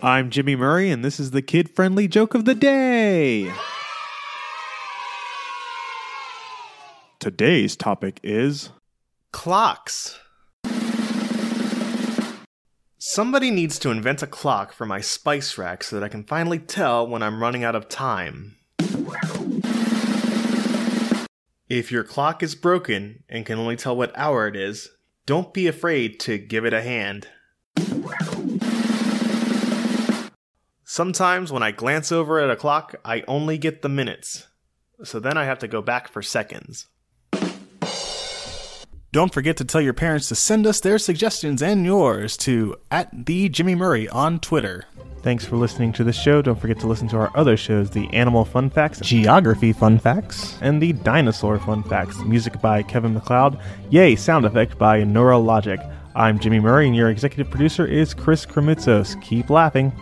I'm Jimmy Murray, and this is the kid friendly joke of the day. Today's topic is Clocks. Somebody needs to invent a clock for my spice rack so that I can finally tell when I'm running out of time. If your clock is broken and can only tell what hour it is, don't be afraid to give it a hand. Sometimes when I glance over at a clock, I only get the minutes. So then I have to go back for seconds. Don't forget to tell your parents to send us their suggestions and yours to at the Jimmy Murray on Twitter. Thanks for listening to the show. Don't forget to listen to our other shows the Animal Fun Facts, Geography Fun Facts, and the Dinosaur Fun Facts. Music by Kevin MacLeod. Yay, sound effect by Neurologic. I'm Jimmy Murray, and your executive producer is Chris Kremitzos. Keep laughing.